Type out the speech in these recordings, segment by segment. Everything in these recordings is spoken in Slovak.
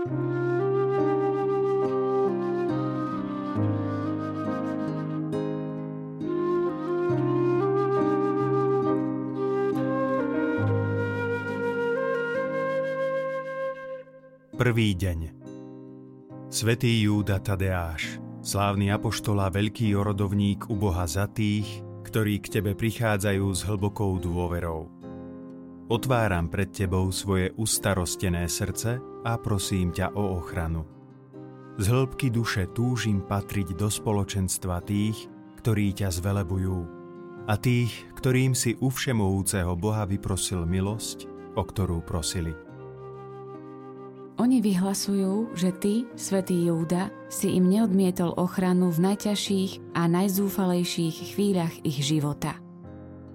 Prvý deň Svetý Júda Tadeáš, slávny apoštol a veľký orodovník u Boha za tých, ktorí k Tebe prichádzajú s hlbokou dôverou. Otváram pred Tebou svoje ustarostené srdce a prosím ťa o ochranu. Z hĺbky duše túžim patriť do spoločenstva tých, ktorí ťa zvelebujú a tých, ktorým si u všemohúceho Boha vyprosil milosť, o ktorú prosili. Oni vyhlasujú, že ty, svätý Júda, si im neodmietol ochranu v najťažších a najzúfalejších chvíľach ich života.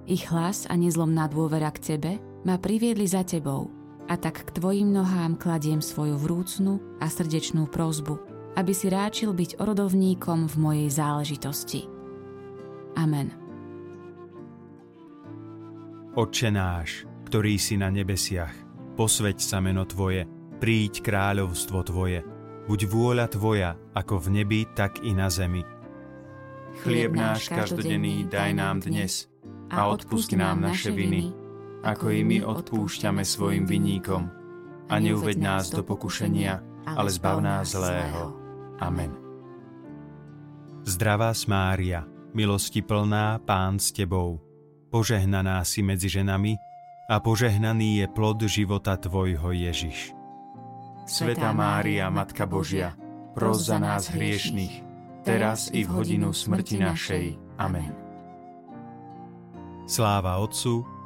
Ich hlas a nezlomná dôvera k tebe ma priviedli za tebou a tak k tvojim nohám kladiem svoju vrúcnu a srdečnú prozbu, aby si ráčil byť orodovníkom v mojej záležitosti. Amen. Otče náš, ktorý si na nebesiach, posveď sa meno Tvoje, príď kráľovstvo Tvoje, buď vôľa Tvoja, ako v nebi, tak i na zemi. Chlieb náš každodenný daj nám dnes a odpust nám naše viny, ako i my odpúšťame svojim vinníkom. A neuveď nás do pokušenia, ale zbav nás zlého. Amen. Zdravá Mária, milosti plná, Pán s Tebou, požehnaná si medzi ženami a požehnaný je plod života Tvojho Ježiš. Sveta Mária, Matka Božia, pros za nás hriešných, teraz i v hodinu smrti našej. Amen. Sláva Otcu